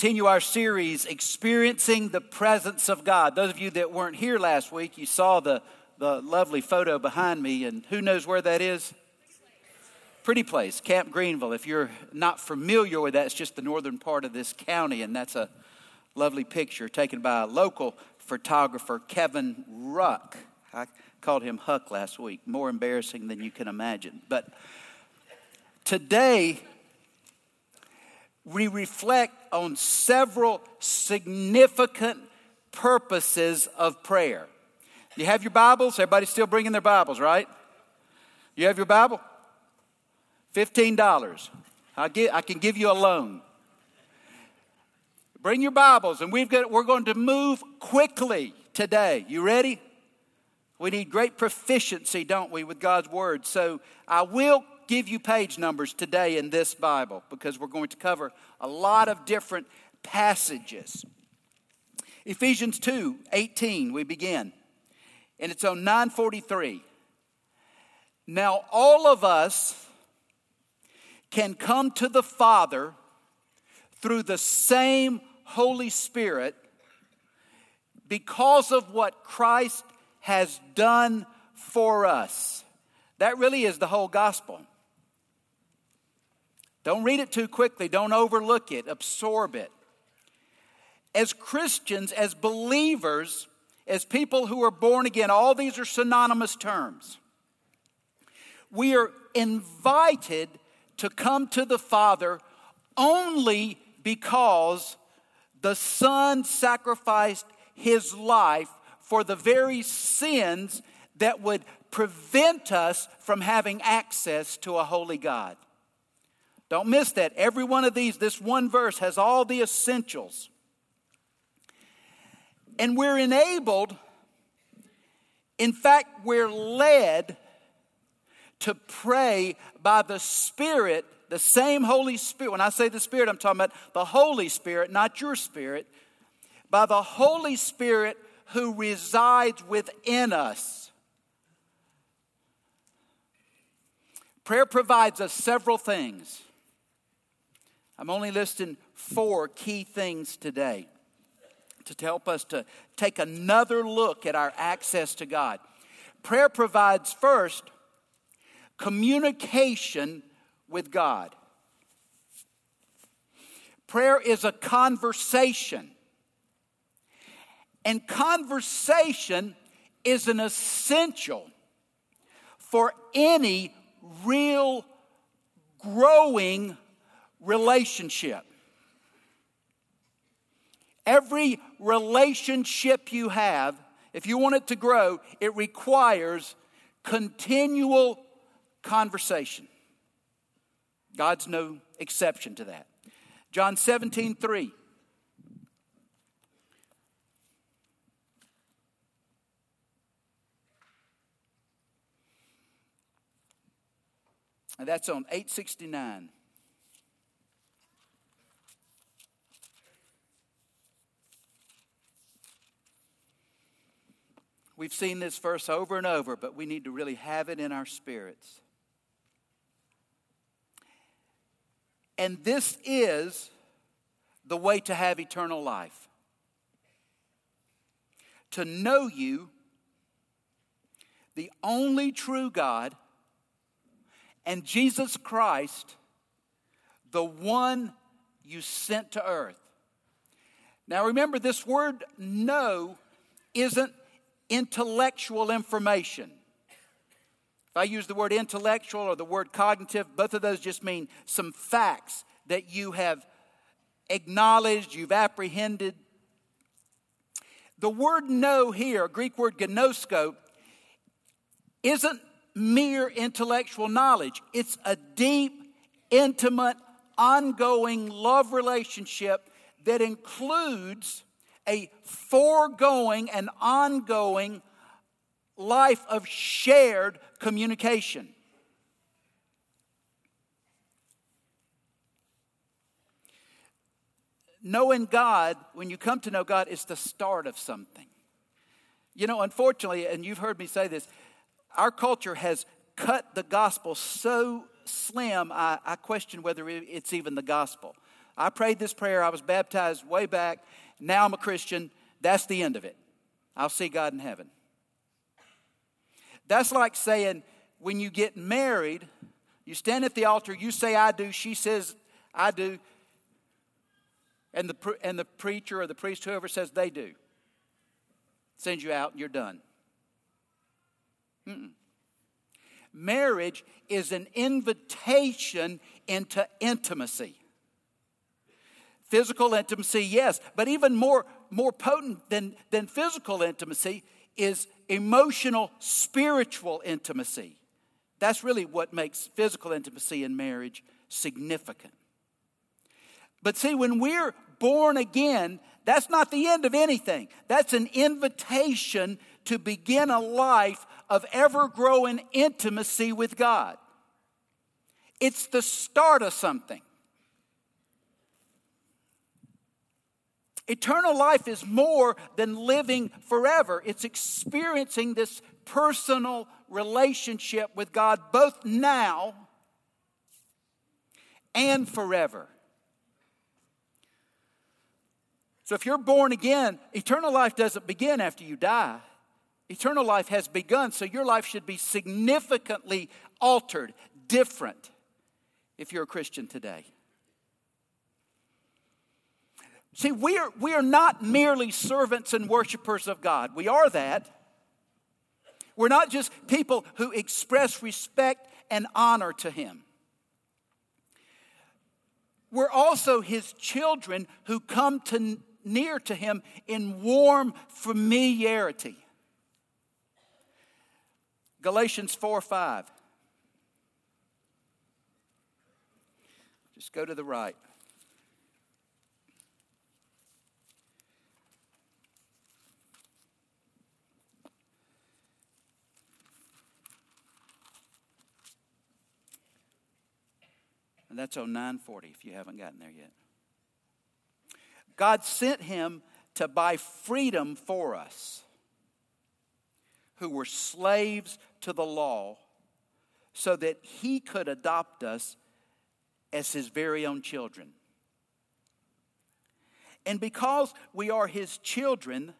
Continue our series, Experiencing the Presence of God. Those of you that weren't here last week, you saw the, the lovely photo behind me, and who knows where that is? Pretty place, Camp Greenville. If you're not familiar with that, it's just the northern part of this county, and that's a lovely picture taken by a local photographer, Kevin Ruck. I called him Huck last week. More embarrassing than you can imagine. But today, we reflect on several significant purposes of prayer. You have your Bibles? Everybody still bringing their Bibles, right? You have your Bible? $15. I, get, I can give you a loan. Bring your Bibles, and we've got, we're going to move quickly today. You ready? We need great proficiency, don't we, with God's Word. So I will give you page numbers today in this Bible because we're going to cover a lot of different passages. Ephesians 2 18, we begin, and it's on 943. Now, all of us can come to the Father through the same Holy Spirit because of what Christ has done for us. That really is the whole gospel. Don't read it too quickly. Don't overlook it. Absorb it. As Christians, as believers, as people who are born again, all these are synonymous terms. We are invited to come to the Father only because the Son sacrificed his life for the very sins that would prevent us from having access to a holy God. Don't miss that. Every one of these, this one verse has all the essentials. And we're enabled, in fact, we're led to pray by the Spirit, the same Holy Spirit. When I say the Spirit, I'm talking about the Holy Spirit, not your spirit. By the Holy Spirit who resides within us. Prayer provides us several things. I'm only listing four key things today to help us to take another look at our access to God. Prayer provides first communication with God. Prayer is a conversation. And conversation is an essential for any real growing relationship. Every relationship you have, if you want it to grow, it requires continual conversation. God's no exception to that. John 17, 3. And that's on 869. We've seen this verse over and over, but we need to really have it in our spirits. And this is the way to have eternal life to know you, the only true God, and Jesus Christ, the one you sent to earth. Now remember, this word know isn't intellectual information. If I use the word intellectual or the word cognitive, both of those just mean some facts that you have acknowledged, you've apprehended. The word know here, Greek word ginosko, isn't mere intellectual knowledge. It's a deep, intimate, ongoing love relationship that includes a foregoing and ongoing life of shared communication. Knowing God, when you come to know God, is the start of something. You know, unfortunately, and you've heard me say this, our culture has cut the gospel so slim, I, I question whether it's even the gospel. I prayed this prayer. I was baptized way back. Now I'm a Christian. That's the end of it. I'll see God in heaven. That's like saying when you get married, you stand at the altar, you say, I do, she says, I do, and the, and the preacher or the priest, whoever says they do, sends you out and you're done. Mm-mm. Marriage is an invitation into intimacy. Physical intimacy, yes, but even more, more potent than, than physical intimacy is emotional, spiritual intimacy. That's really what makes physical intimacy in marriage significant. But see, when we're born again, that's not the end of anything. That's an invitation to begin a life of ever growing intimacy with God. It's the start of something. Eternal life is more than living forever. It's experiencing this personal relationship with God both now and forever. So if you're born again, eternal life doesn't begin after you die. Eternal life has begun, so your life should be significantly altered, different, if you're a Christian today. See, we are, we are not merely servants and worshipers of God. We are that. We're not just people who express respect and honor to Him. We're also His children who come to, near to Him in warm familiarity. Galatians 4 5. Just go to the right. And that's on 940 if you haven't gotten there yet. God sent him to buy freedom for us who were slaves to the law so that he could adopt us as his very own children. And because we are his children,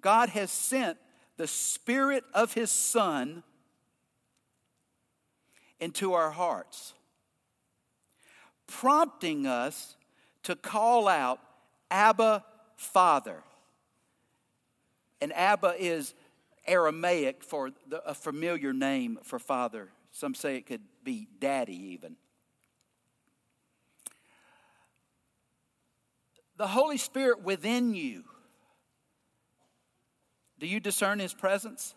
God has sent the Spirit of his Son into our hearts, prompting us to call out, Abba, Father. And Abba is Aramaic for the, a familiar name for father. Some say it could be daddy, even. The Holy Spirit within you, do you discern His presence?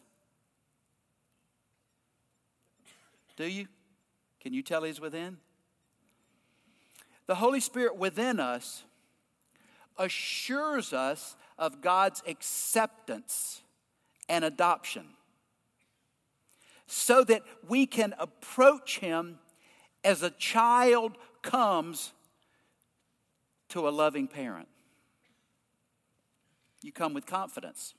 Do you? Can you tell He's within? The Holy Spirit within us assures us of God's acceptance and adoption so that we can approach Him as a child comes to a loving parent. You come with confidence.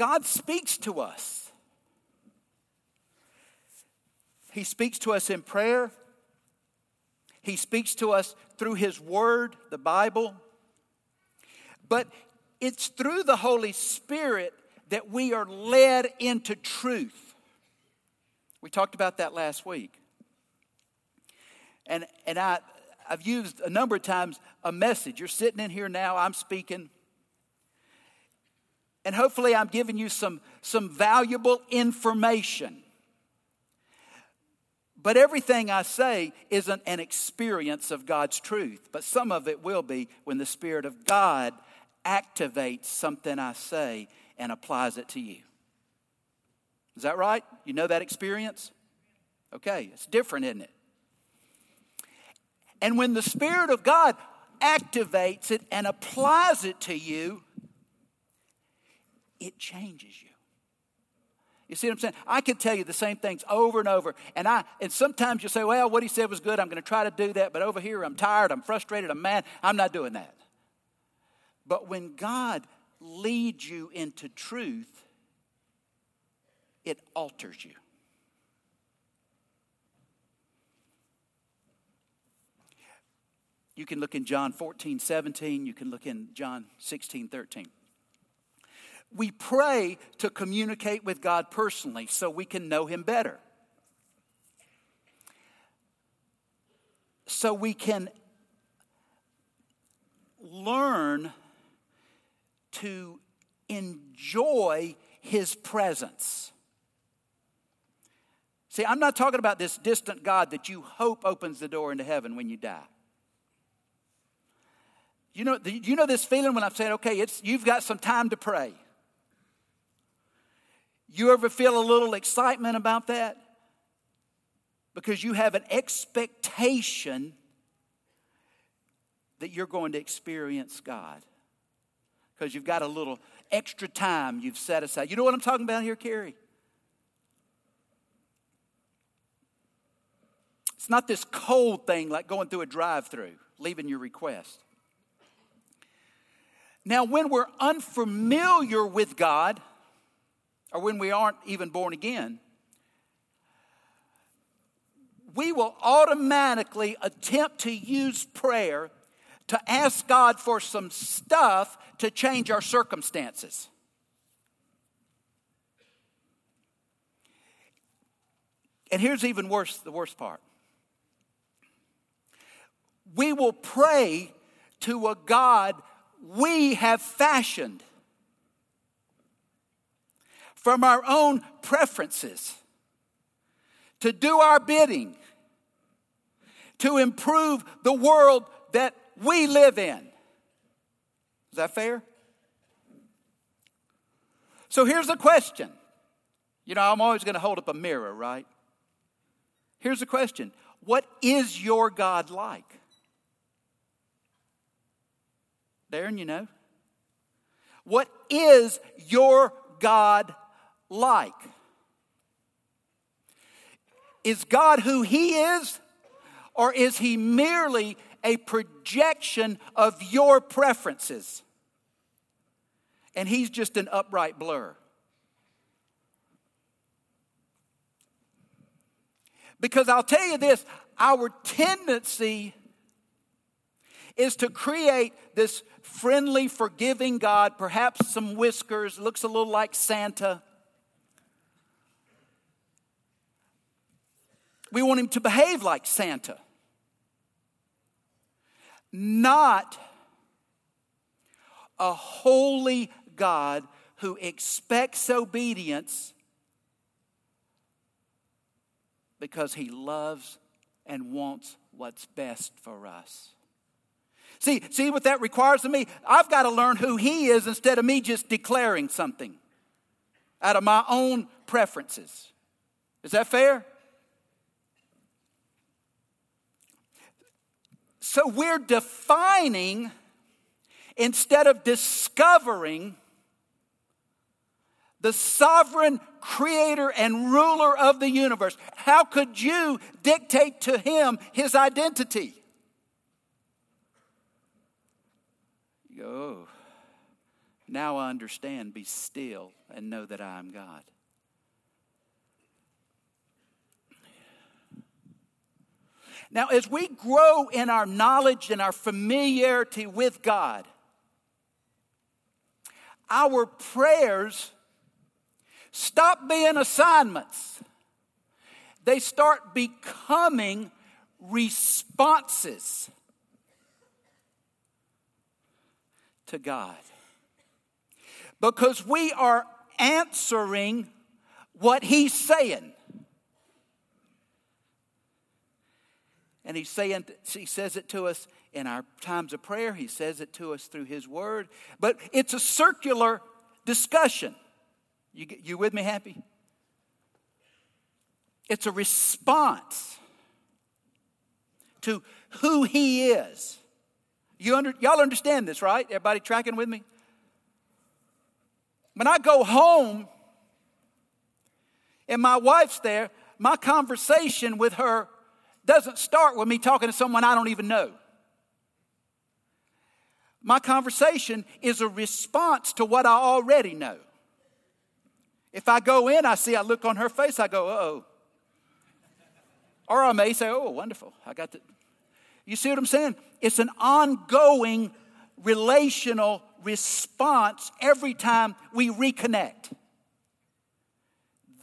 God speaks to us. He speaks to us in prayer. He speaks to us through His Word, the Bible. But it's through the Holy Spirit that we are led into truth. We talked about that last week. And, and I, I've used a number of times a message. You're sitting in here now, I'm speaking. And hopefully, I'm giving you some, some valuable information. But everything I say isn't an experience of God's truth, but some of it will be when the Spirit of God activates something I say and applies it to you. Is that right? You know that experience? Okay, it's different, isn't it? And when the Spirit of God activates it and applies it to you, it changes you. You see what I'm saying? I can tell you the same things over and over. And I and sometimes you say, well, what he said was good. I'm going to try to do that. But over here, I'm tired. I'm frustrated. I'm mad. I'm not doing that. But when God leads you into truth, it alters you. You can look in John 14, 17. You can look in John 16, 13. We pray to communicate with God personally so we can know Him better. So we can learn to enjoy His presence. See, I'm not talking about this distant God that you hope opens the door into heaven when you die. You know, you know this feeling when I'm saying, okay, it's, you've got some time to pray? You ever feel a little excitement about that? Because you have an expectation that you're going to experience God. Because you've got a little extra time you've set aside. You know what I'm talking about here, Carrie? It's not this cold thing like going through a drive through, leaving your request. Now, when we're unfamiliar with God, or when we aren't even born again, we will automatically attempt to use prayer to ask God for some stuff to change our circumstances. And here's even worse the worst part. We will pray to a God we have fashioned from our own preferences to do our bidding to improve the world that we live in. Is that fair? So here's the question. You know, I'm always going to hold up a mirror, right? Here's the question What is your God like? Darren, you know? What is your God like? Is God who He is, or is He merely a projection of your preferences? And He's just an upright blur. Because I'll tell you this our tendency is to create this friendly, forgiving God, perhaps some whiskers, looks a little like Santa. We want him to behave like Santa, not a holy God who expects obedience because he loves and wants what's best for us. See, see what that requires of me? I've got to learn who He is instead of me just declaring something out of my own preferences. Is that fair? So we're defining instead of discovering the sovereign creator and ruler of the universe. How could you dictate to him his identity? go, oh, now I understand. Be still and know that I am God. Now, as we grow in our knowledge and our familiarity with God, our prayers stop being assignments. They start becoming responses to God. Because we are answering what He's saying. And he's saying, he says it to us in our times of prayer. He says it to us through his word. But it's a circular discussion. You, you with me, happy? It's a response to who he is. You under, y'all understand this, right? Everybody tracking with me? When I go home and my wife's there, my conversation with her doesn't start with me talking to someone I don't even know. My conversation is a response to what I already know. If I go in, I see, I look on her face, I go, oh. Or I may say, oh, wonderful. I got the. You see what I'm saying? It's an ongoing relational response every time we reconnect.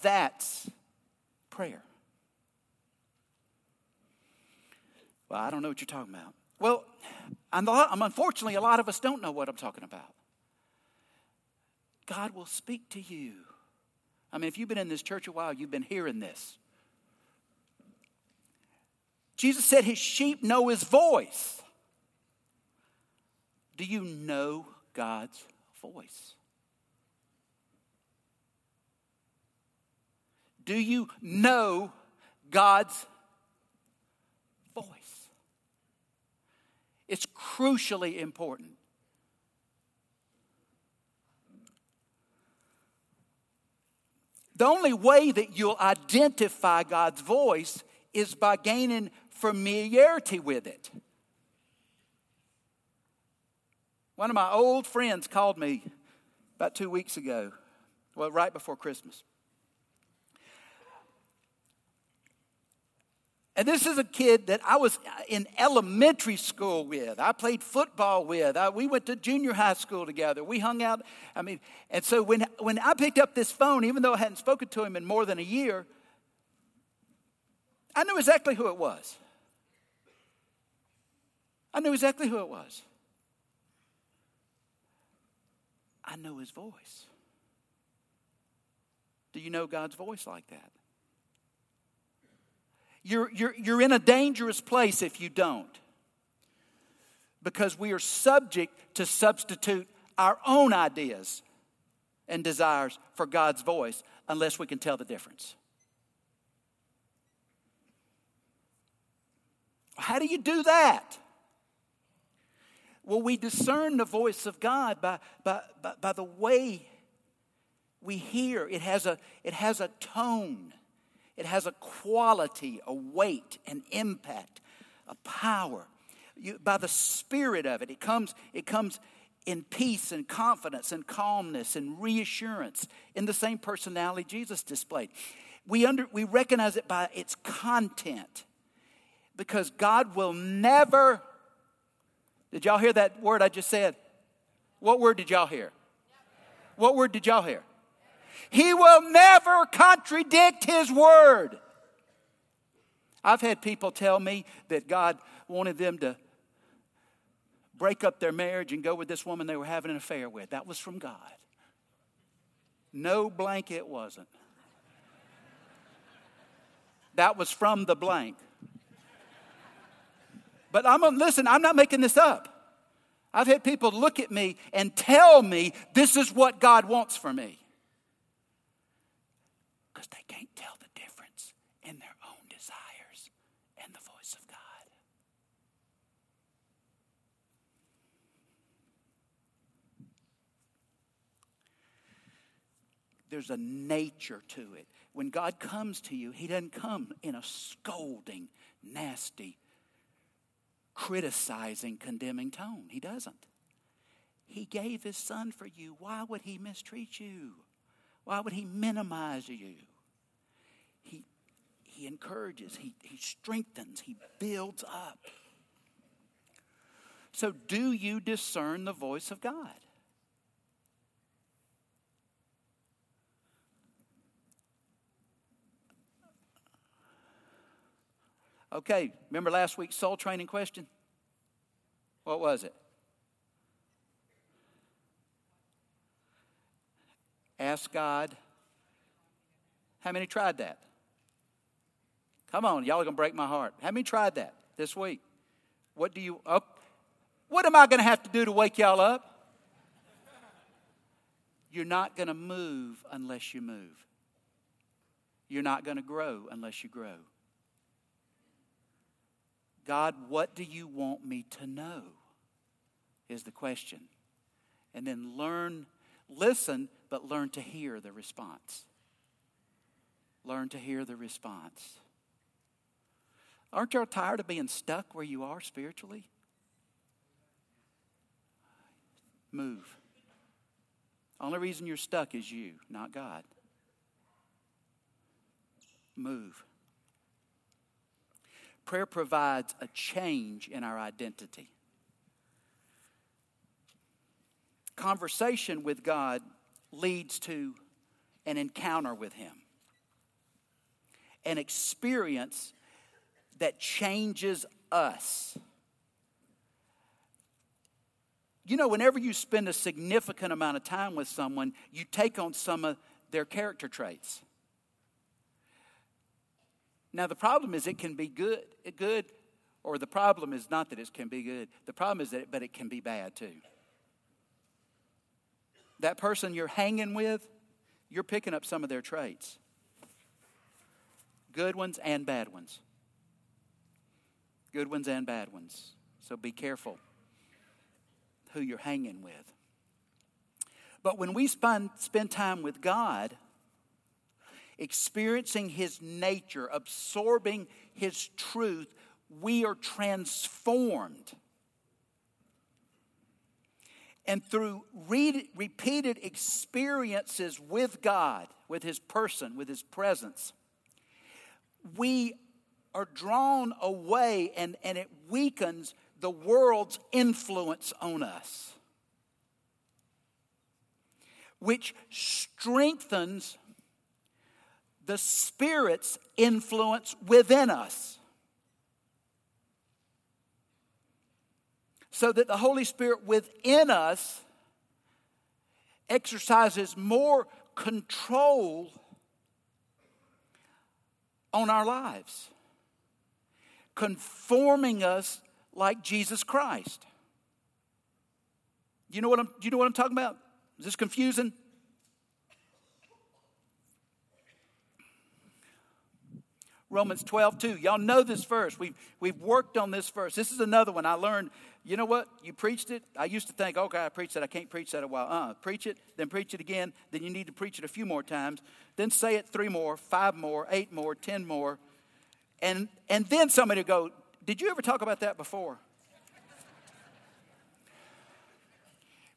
That's prayer. Well, I don't know what you're talking about. Well, I'm, unfortunately, a lot of us don't know what I'm talking about. God will speak to you. I mean, if you've been in this church a while, you've been hearing this. Jesus said his sheep know his voice. Do you know God's voice? Do you know God's voice? It's crucially important. The only way that you'll identify God's voice is by gaining familiarity with it. One of my old friends called me about two weeks ago, well, right before Christmas. And this is a kid that I was in elementary school with. I played football with. I, we went to junior high school together. We hung out. I mean, and so when, when I picked up this phone, even though I hadn't spoken to him in more than a year, I knew exactly who it was. I knew exactly who it was. I know his voice. Do you know God's voice like that? You're, you're, you're in a dangerous place if you don't. Because we are subject to substitute our own ideas and desires for God's voice unless we can tell the difference. How do you do that? Well, we discern the voice of God by, by, by, by the way we hear. It has, a, it has a tone. It has a quality, a weight, an impact, a power. You, by the spirit of it, it comes, it comes in peace and confidence and calmness and reassurance in the same personality Jesus displayed. We, under, we recognize it by its content because God will never. Did y'all hear that word I just said? What word did y'all hear? What word did y'all hear? He will never contradict His word. I've had people tell me that God wanted them to break up their marriage and go with this woman they were having an affair with. That was from God. No blank, it wasn't. That was from the blank. But I'm listen, I'm not making this up. I've had people look at me and tell me this is what God wants for me can't tell the difference in their own desires and the voice of God. There's a nature to it. When God comes to you, He doesn't come in a scolding, nasty, criticizing, condemning tone. He doesn't. He gave His Son for you. Why would He mistreat you? Why would he minimize you? He, encourages, he, he strengthens, he builds up. So, do you discern the voice of God? Okay, remember last week's soul training question? What was it? Ask God. How many tried that? Come on, y'all are to break my heart. Have me tried that this week? What do you, oh, what am I to have to do to wake y'all up? You're not to move unless you move. You're not to grow unless you grow. God, what do you want me to know? Is the question. And then learn, listen but learn to hear the response. Learn to hear the response. Aren't y'all tired of being stuck where you are spiritually? Move. Only reason you're stuck is you, not God. Move. prayer provides a change in our identity. Conversation with God leads to an encounter with Him, an experience that changes us. You know, whenever you spend a significant amount of time with someone, you take on some of their character traits. Now, the problem is it can be good, good, or the problem is not that it can be good. The problem is that, it, but it can be bad too. That person you're hanging with, you're picking up some of their traits, good ones and bad ones. Good ones and bad ones. So be careful who you're hanging with. But when we spend, time with God, experiencing His nature, absorbing His truth, we are transformed. And through re- repeated experiences with God, with His person, with His presence, we are drawn away and, and it weakens the world's influence on us, which strengthens the Spirit's influence within us. So that the Holy Spirit within us exercises more control on our lives, conforming us like Jesus Christ. You know what I'm, you know what I'm talking about? Is this confusing? Romans 12, 2. Y'all know this verse. We've, we've worked on this verse. This is another one I learned. You know what? You preached it. I used to think, okay, I preached that. I can't preach that a while. Uh, preach it, then preach it again. Then you need to preach it a few more times. Then say it three more, five more, eight more, ten more. And, and then somebody would go, did you ever talk about that before?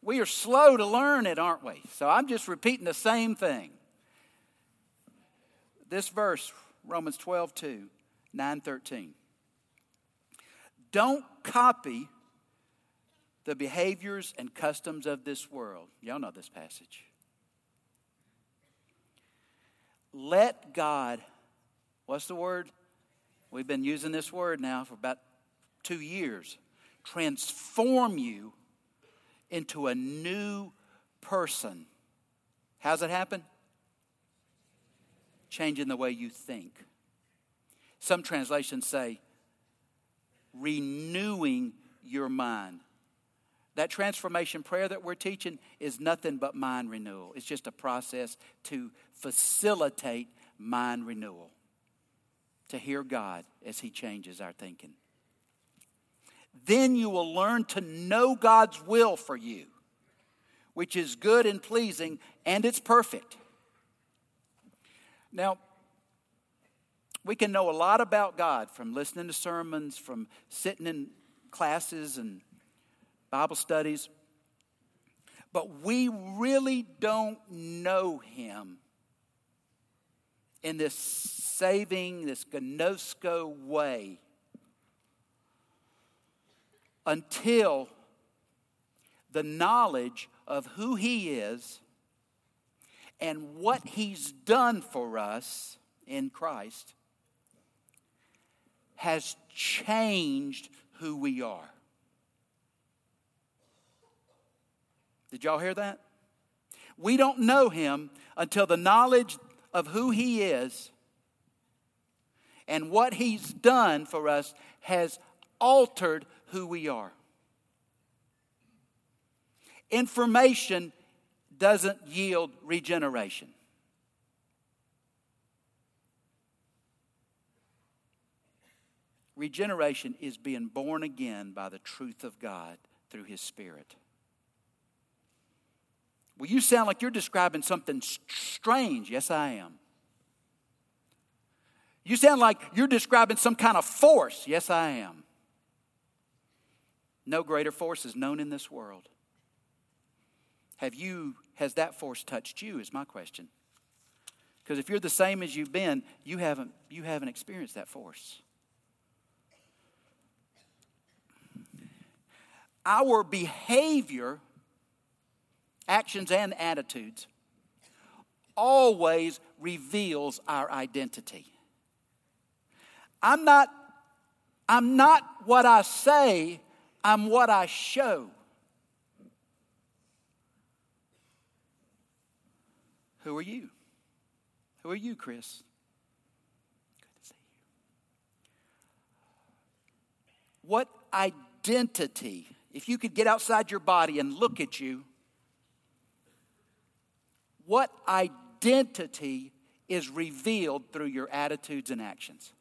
we are slow to learn it, aren't we? So I'm just repeating the same thing. This verse, Romans 12, 2, 9, 13. Don't copy the behaviors and customs of this world. Y'all know this passage. Let God, what's the word? We've been using this word now for about two years. Transform you into a new person. How's it happen? Changing the way you think. Some translations say renewing your mind. That transformation prayer that we're teaching is nothing but mind renewal. It's just a process to facilitate mind renewal to hear God as He changes our thinking. Then you will learn to know God's will for you, which is good and pleasing, and it's perfect. Now, we can know a lot about God from listening to sermons, from sitting in classes and Bible studies, but we really don't know Him in this saving, this ginosko way until the knowledge of who He is and what He's done for us in Christ has changed who we are. Did y'all hear that? We don't know Him until the knowledge of who He is and what He's done for us has altered who we are. Information doesn't yield regeneration. Regeneration is being born again by the truth of God through His Spirit. Well, you sound like you're describing something strange. Yes, I am. You sound like you're describing some kind of force. Yes, I am. No greater force is known in this world. Have you, has that force touched you? Is my question. Because if you're the same as you've been, you haven't, you haven't experienced that force. Our behavior actions, and attitudes always reveals our identity. I'm not, I'm not what I say, I'm what I show. Who are you? Who are you, Chris? Good to see you. What identity, if you could get outside your body and look at you, what identity is revealed through your attitudes and actions?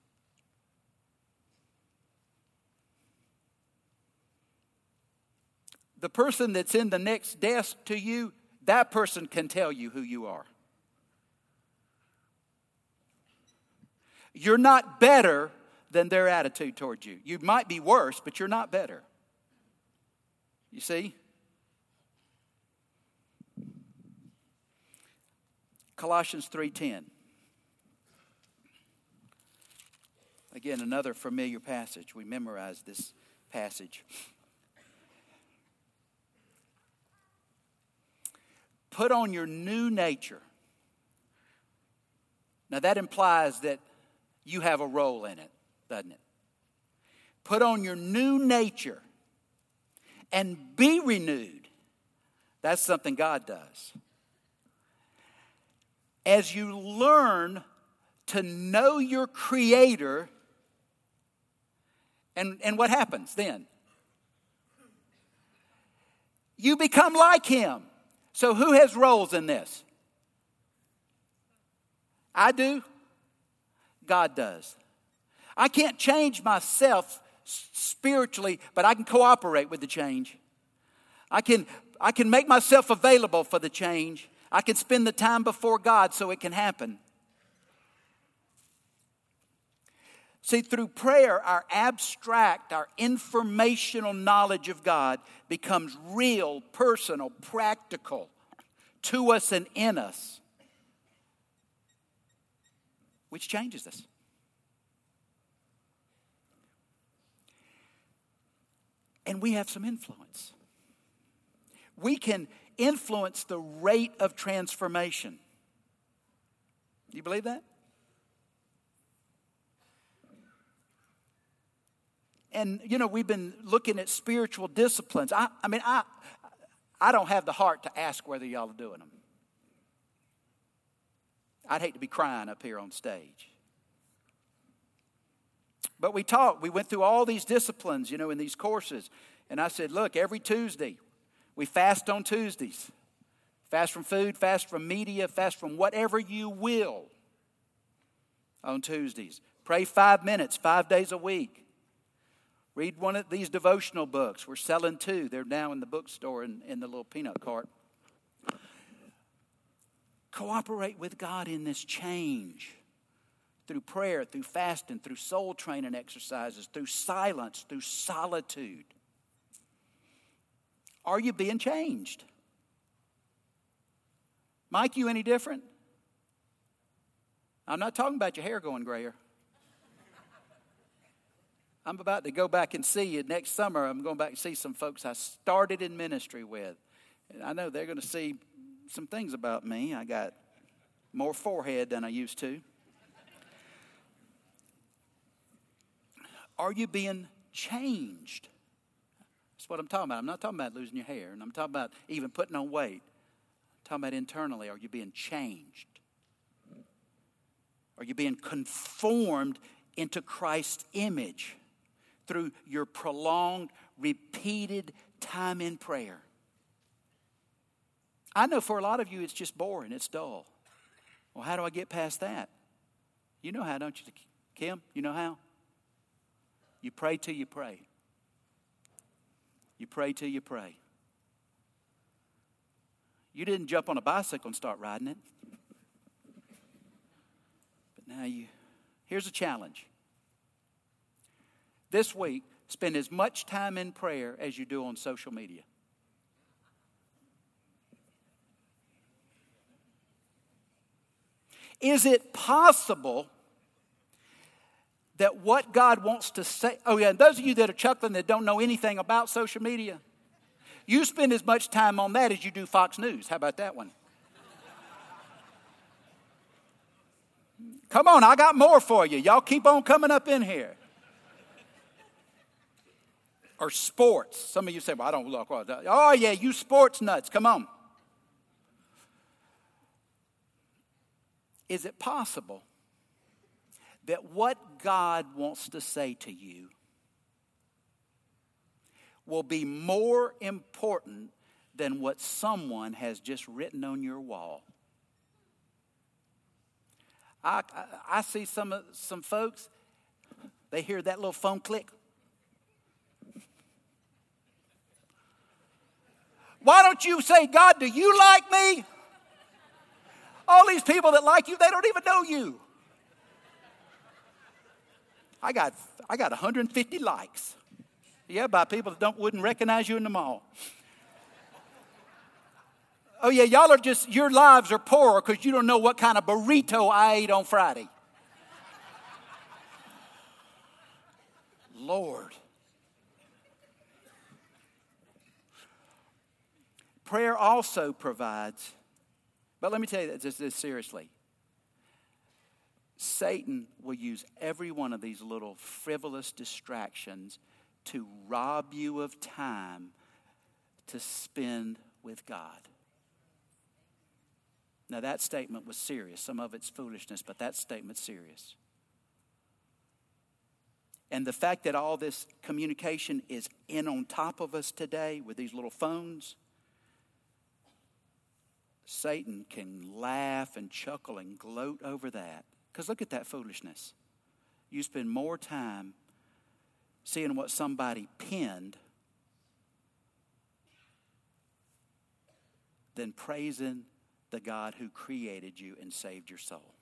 The person that's in the next desk to you, that person can tell you who you are. You're not better than their attitude toward you. You might be worse, but you're not better. You see? Colossians 3:10. Again, another familiar passage. We memorized this passage. Put on your new nature. Now, that implies that you have a role in it, doesn't it? Put on your new nature and be renewed. That's something God does. As you learn to know your Creator, and, and what happens then? You become like Him. So, who has roles in this? I do. God does. I can't change myself spiritually, but I can cooperate with the change. I can, I can make myself available for the change. I can spend the time before God so it can happen. See, through prayer, our abstract, our informational knowledge of God becomes real, personal, practical to us and in us, which changes us. And we have some influence. We can influence the rate of transformation. Do you believe that? And, you know, we've been looking at spiritual disciplines. I, I mean, I, I don't have the heart to ask whether y'all are doing them. I'd hate to be crying up here on stage. But we talked, we went through all these disciplines, you know, in these courses. And I said, look, every Tuesday, we fast on Tuesdays. Fast from food, fast from media, fast from whatever you will on Tuesdays. Pray five minutes, five days a week. Read one of these devotional books. We're selling two. They're now in the bookstore in, in the little peanut cart. Cooperate with God in this change through prayer, through fasting, through soul training exercises, through silence, through solitude. Are you being changed? Mike, you any different? I'm not talking about your hair going grayer. I'm about to go back and see you next summer. I'm going back and see some folks I started in ministry with. And I know they're going to see some things about me. I got more forehead than I used to. Are you being changed? That's what I'm talking about. I'm not talking about losing your hair, and I'm talking about even putting on weight. I'm talking about internally. Are you being changed? Are you being conformed into Christ's image? through your prolonged, repeated time in prayer. I know for a lot of you it's just boring, it's dull. Well, how do I get past that? You know how, don't you, Kim? You know how? You pray till you pray. You pray till you pray. You didn't jump on a bicycle and start riding it. But now you, here's a challenge this week, spend as much time in prayer as you do on social media. Is it possible that what God wants to say? Oh, yeah, and those of you that are chuckling that don't know anything about social media, You spend as much time on that as you do Fox News. How about that one? Come on, I got more for you. Y'all keep on coming up in here. Or sports. Some of you say, well, I don't look. Oh, yeah, you sports nuts. Come on. Is it possible that what God wants to say to you will be more important than what someone has just written on your wall? I, I, I see some, some folks, they hear that little phone click. Why don't you say, God, do you like me? All these people that like you, they don't even know you. I got, I got 150 likes. Yeah, by people that don't, wouldn't recognize you in the mall. Oh, yeah, y'all are just, your lives are poor because you don't know what kind of burrito I ate on Friday. Lord. Prayer also provides but let me tell you this, this seriously. Satan will use every one of these little frivolous distractions to rob you of time to spend with God. Now, that statement was serious. Some of it's foolishness, but that statement's serious. And the fact that all this communication is in on top of us today with these little phones Satan can laugh and chuckle and gloat over that. Because look at that foolishness. You spend more time seeing what somebody pinned than praising the God who created you and saved your soul.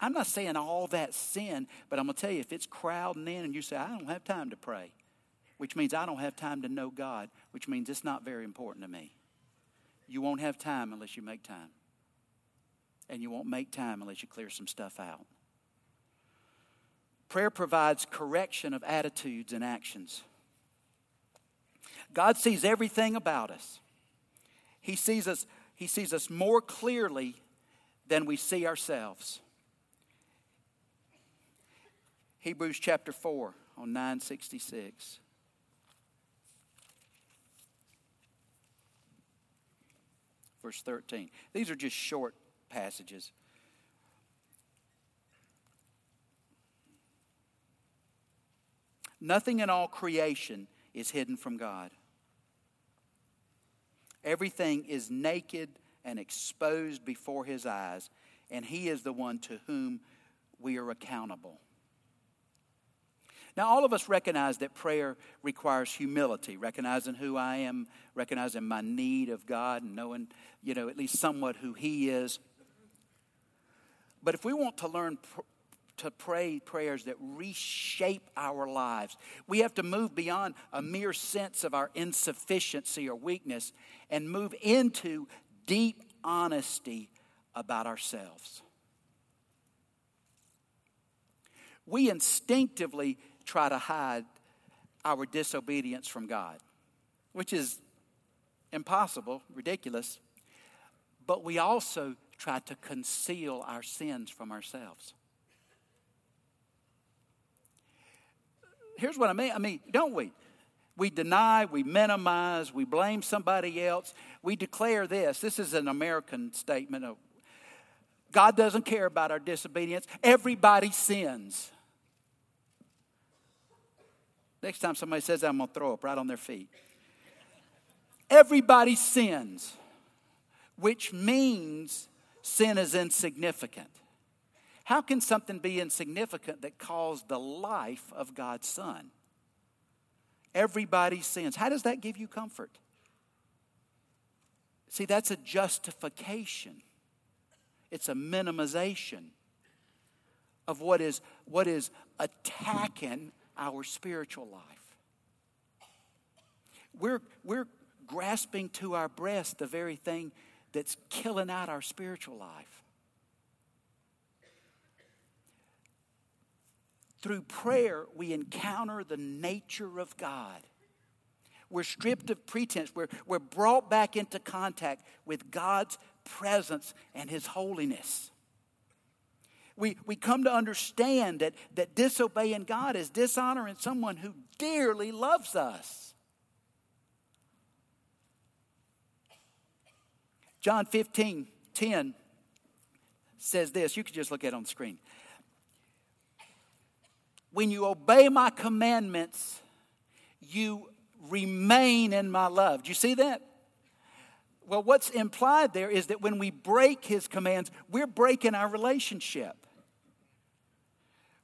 I'm not saying all that sin, but I'm going to tell you if it's crowding in and you say, I don't have time to pray, which means I don't have time to know God, which means it's not very important to me. You won't have time unless you make time. And you won't make time unless you clear some stuff out. Prayer provides correction of attitudes and actions. God sees everything about us. He sees us, he sees us more clearly than we see ourselves. Hebrews chapter 4 on 966. verse 13. These are just short passages. Nothing in all creation is hidden from God. Everything is naked and exposed before His eyes, and He is the one to whom we are accountable. Now, all of us recognize that prayer requires humility, recognizing who I am, recognizing my need of God, and knowing, you know, at least somewhat who He is. But if we want to learn pr- to pray prayers that reshape our lives, we have to move beyond a mere sense of our insufficiency or weakness and move into deep honesty about ourselves. We instinctively try to hide our disobedience from God, which is impossible, ridiculous, but we also try to conceal our sins from ourselves. Here's what I mean. I mean, don't we? We deny, we minimize, we blame somebody else. We declare this. This is an American statement of God doesn't care about our disobedience. Everybody sins. Next time somebody says that, I'm going to throw up right on their feet. Everybody sins, which means sin is insignificant. How can something be insignificant that caused the life of God's Son? Everybody sins. How does that give you comfort? See, that's a justification, it's a minimization of what is, what is attacking our spiritual life. We're, we're grasping to our breast the very thing that's killing out our spiritual life. Through prayer, we encounter the nature of God. We're stripped of pretense. We're, we're brought back into contact with God's presence and His holiness. We, we come to understand that, that disobeying God is dishonoring someone who dearly loves us. John 15, 10 says this. You can just look at it on the screen. When you obey my commandments, you remain in my love. Do you see that? Well, what's implied there is that when we break his commands, we're breaking our relationship.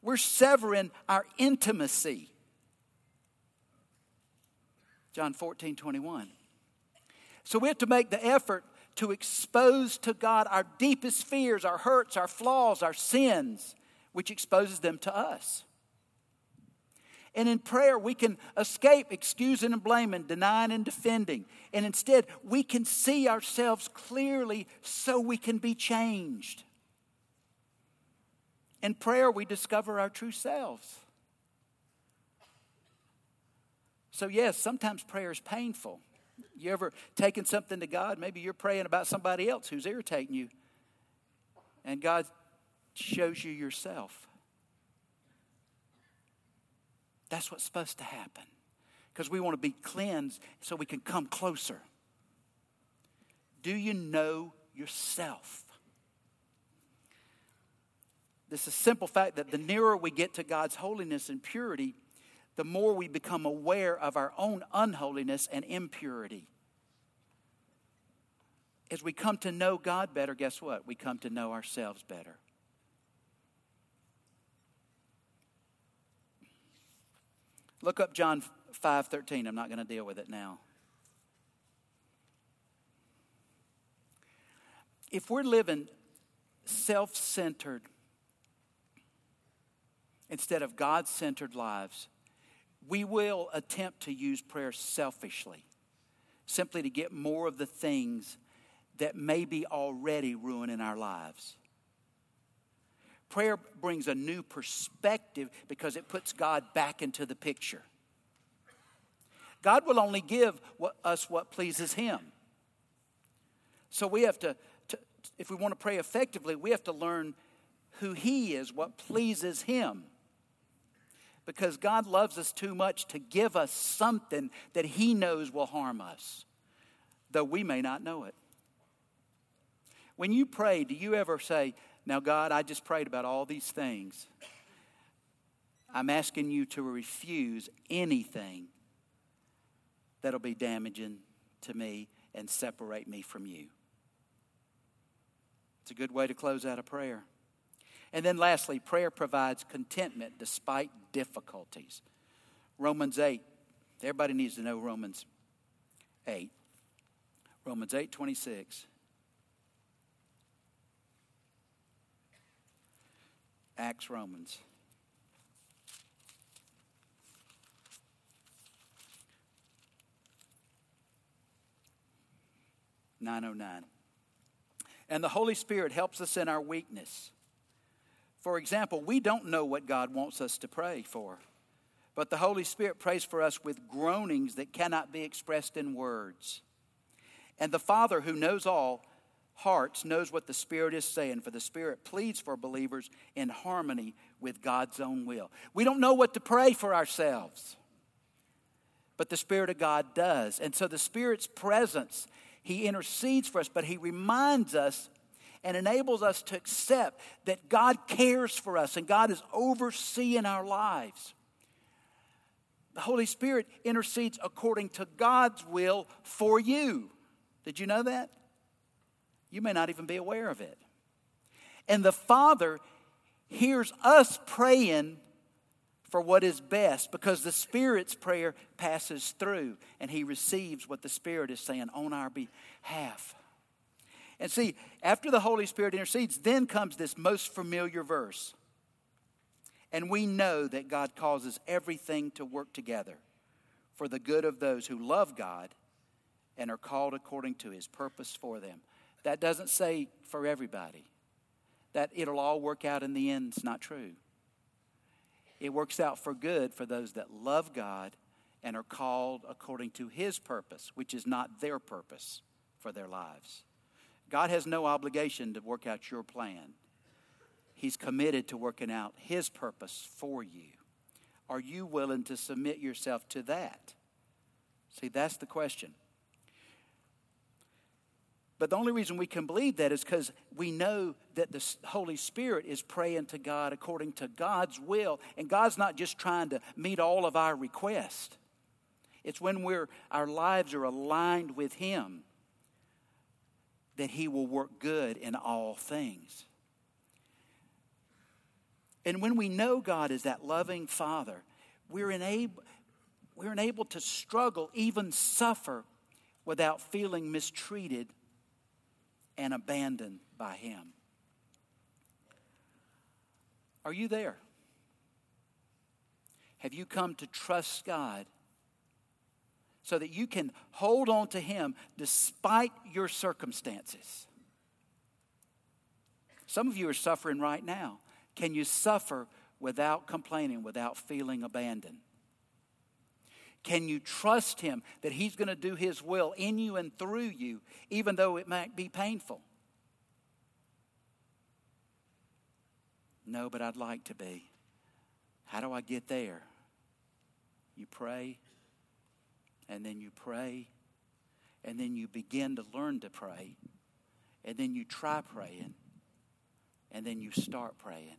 We're severing our intimacy. John 14, 21. So we have to make the effort to expose to God our deepest fears, our hurts, our flaws, our sins, which exposes them to us. And in prayer, we can escape excusing and blaming, denying and defending. And instead, we can see ourselves clearly so we can be changed. In prayer, we discover our true selves. So, yes, sometimes prayer is painful. You ever taken something to God? Maybe you're praying about somebody else who's irritating you, and God shows you yourself. That's what's supposed to happen because we want to be cleansed so we can come closer. Do you know yourself? This is a simple fact that the nearer we get to God's holiness and purity, the more we become aware of our own unholiness and impurity. As we come to know God better, guess what? We come to know ourselves better. Look up John 5:13. I'm not going to deal with it now. If we're living self-centered instead of God-centered lives, we will attempt to use prayer selfishly, simply to get more of the things that may be already ruining our lives. Prayer brings a new perspective because it puts God back into the picture. God will only give us what pleases Him. So we have to, to, if we want to pray effectively, we have to learn who He is, what pleases Him. Because God loves us too much to give us something that He knows will harm us, though we may not know it. When you pray, do you ever say, now, God, I just prayed about all these things. I'm asking you to refuse anything that'll be damaging to me and separate me from you. It's a good way to close out a prayer. And then, lastly, prayer provides contentment despite difficulties. Romans 8. Everybody needs to know Romans 8. Romans 8 26. Acts, Romans. Nine oh nine. And the Holy Spirit helps us in our weakness. For example, we don't know what God wants us to pray for, but the Holy Spirit prays for us with groanings that cannot be expressed in words. And the Father, who knows all, hearts knows what the Spirit is saying, for the Spirit pleads for believers in harmony with God's own will. We don't know what to pray for ourselves, but the Spirit of God does. And so the Spirit's presence, He intercedes for us, but He reminds us and enables us to accept that God cares for us and God is overseeing our lives. The Holy Spirit intercedes according to God's will for you. Did you know that? You may not even be aware of it. And the Father hears us praying for what is best because the Spirit's prayer passes through and He receives what the Spirit is saying on our behalf. And see, after the Holy Spirit intercedes, then comes this most familiar verse. And we know that God causes everything to work together for the good of those who love God and are called according to His purpose for them. That doesn't say for everybody. That it'll all work out in the end is not true. It works out for good for those that love God and are called according to His purpose, which is not their purpose for their lives. God has no obligation to work out your plan. He's committed to working out His purpose for you. Are you willing to submit yourself to that? See, that's the question. But the only reason we can believe that is because we know that the Holy Spirit is praying to God according to God's will. And God's not just trying to meet all of our requests, it's when we're, our lives are aligned with Him that He will work good in all things. And when we know God is that loving Father, we're enabled, we're enabled to struggle, even suffer, without feeling mistreated and abandoned by Him. Are you there? Have you come to trust God so that you can hold on to Him despite your circumstances? Some of you are suffering right now. Can you suffer without complaining, without feeling abandoned? Can you trust Him that He's going to do His will in you and through you, even though it might be painful? No, but I'd like to be. How do I get there? You pray, and then you pray, and then you begin to learn to pray, and then you try praying, and then you start praying.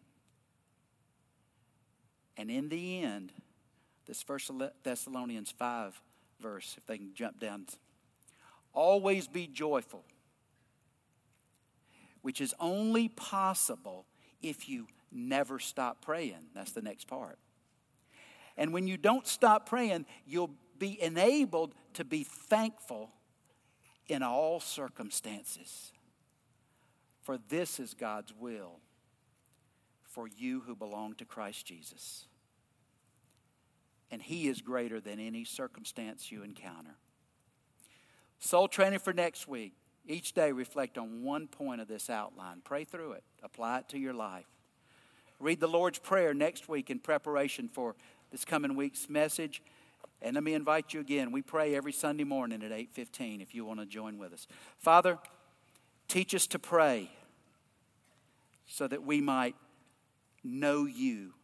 And in the end, this First Thessalonians 5 verse, if they can jump down. Always be joyful, which is only possible if you never stop praying. That's the next part. And when you don't stop praying, you'll be enabled to be thankful in all circumstances. For this is God's will for you who belong to Christ Jesus and He is greater than any circumstance you encounter. Soul training for next week. Each day, reflect on one point of this outline. Pray through it, apply it to your life. Read the Lord's Prayer next week in preparation for this coming week's message. And let me invite you again. We pray every Sunday morning at 8:15 if you want to join with us. Father, teach us to pray so that we might know you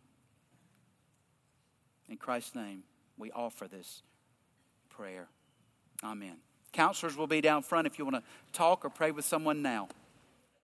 in Christ's name, we offer this prayer. Amen. Counselors will be down front if you want to talk or pray with someone now.